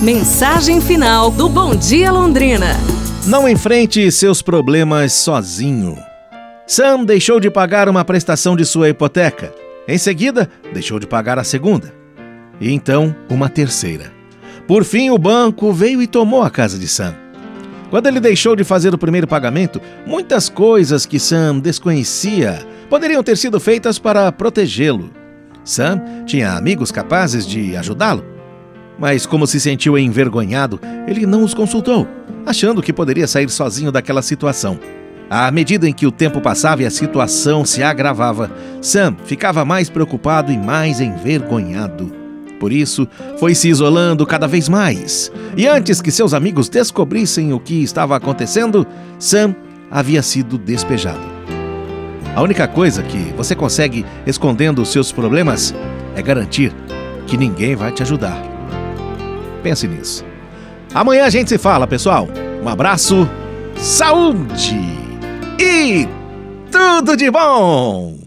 Mensagem final do Bom Dia Londrina. Não enfrente seus problemas sozinho. Sam deixou de pagar uma prestação de sua hipoteca. Em seguida, deixou de pagar a segunda. E então, uma terceira. Por fim, o banco veio e tomou a casa de Sam. Quando ele deixou de fazer o primeiro pagamento, muitas coisas que Sam desconhecia poderiam ter sido feitas para protegê-lo. Sam tinha amigos capazes de ajudá-lo, mas como se sentiu envergonhado, ele não os consultou, achando que poderia sair sozinho daquela situação. À medida em que o tempo passava e a situação se agravava, Sam ficava mais preocupado e mais envergonhado. Por isso, foi se isolando cada vez mais. E antes que seus amigos descobrissem o que estava acontecendo, Sam havia sido despejado. A única coisa que você consegue escondendo os seus problemas é garantir que ninguém vai te ajudar. Pense nisso. Amanhã a gente se fala, pessoal. Um abraço, saúde! e tudo de bom!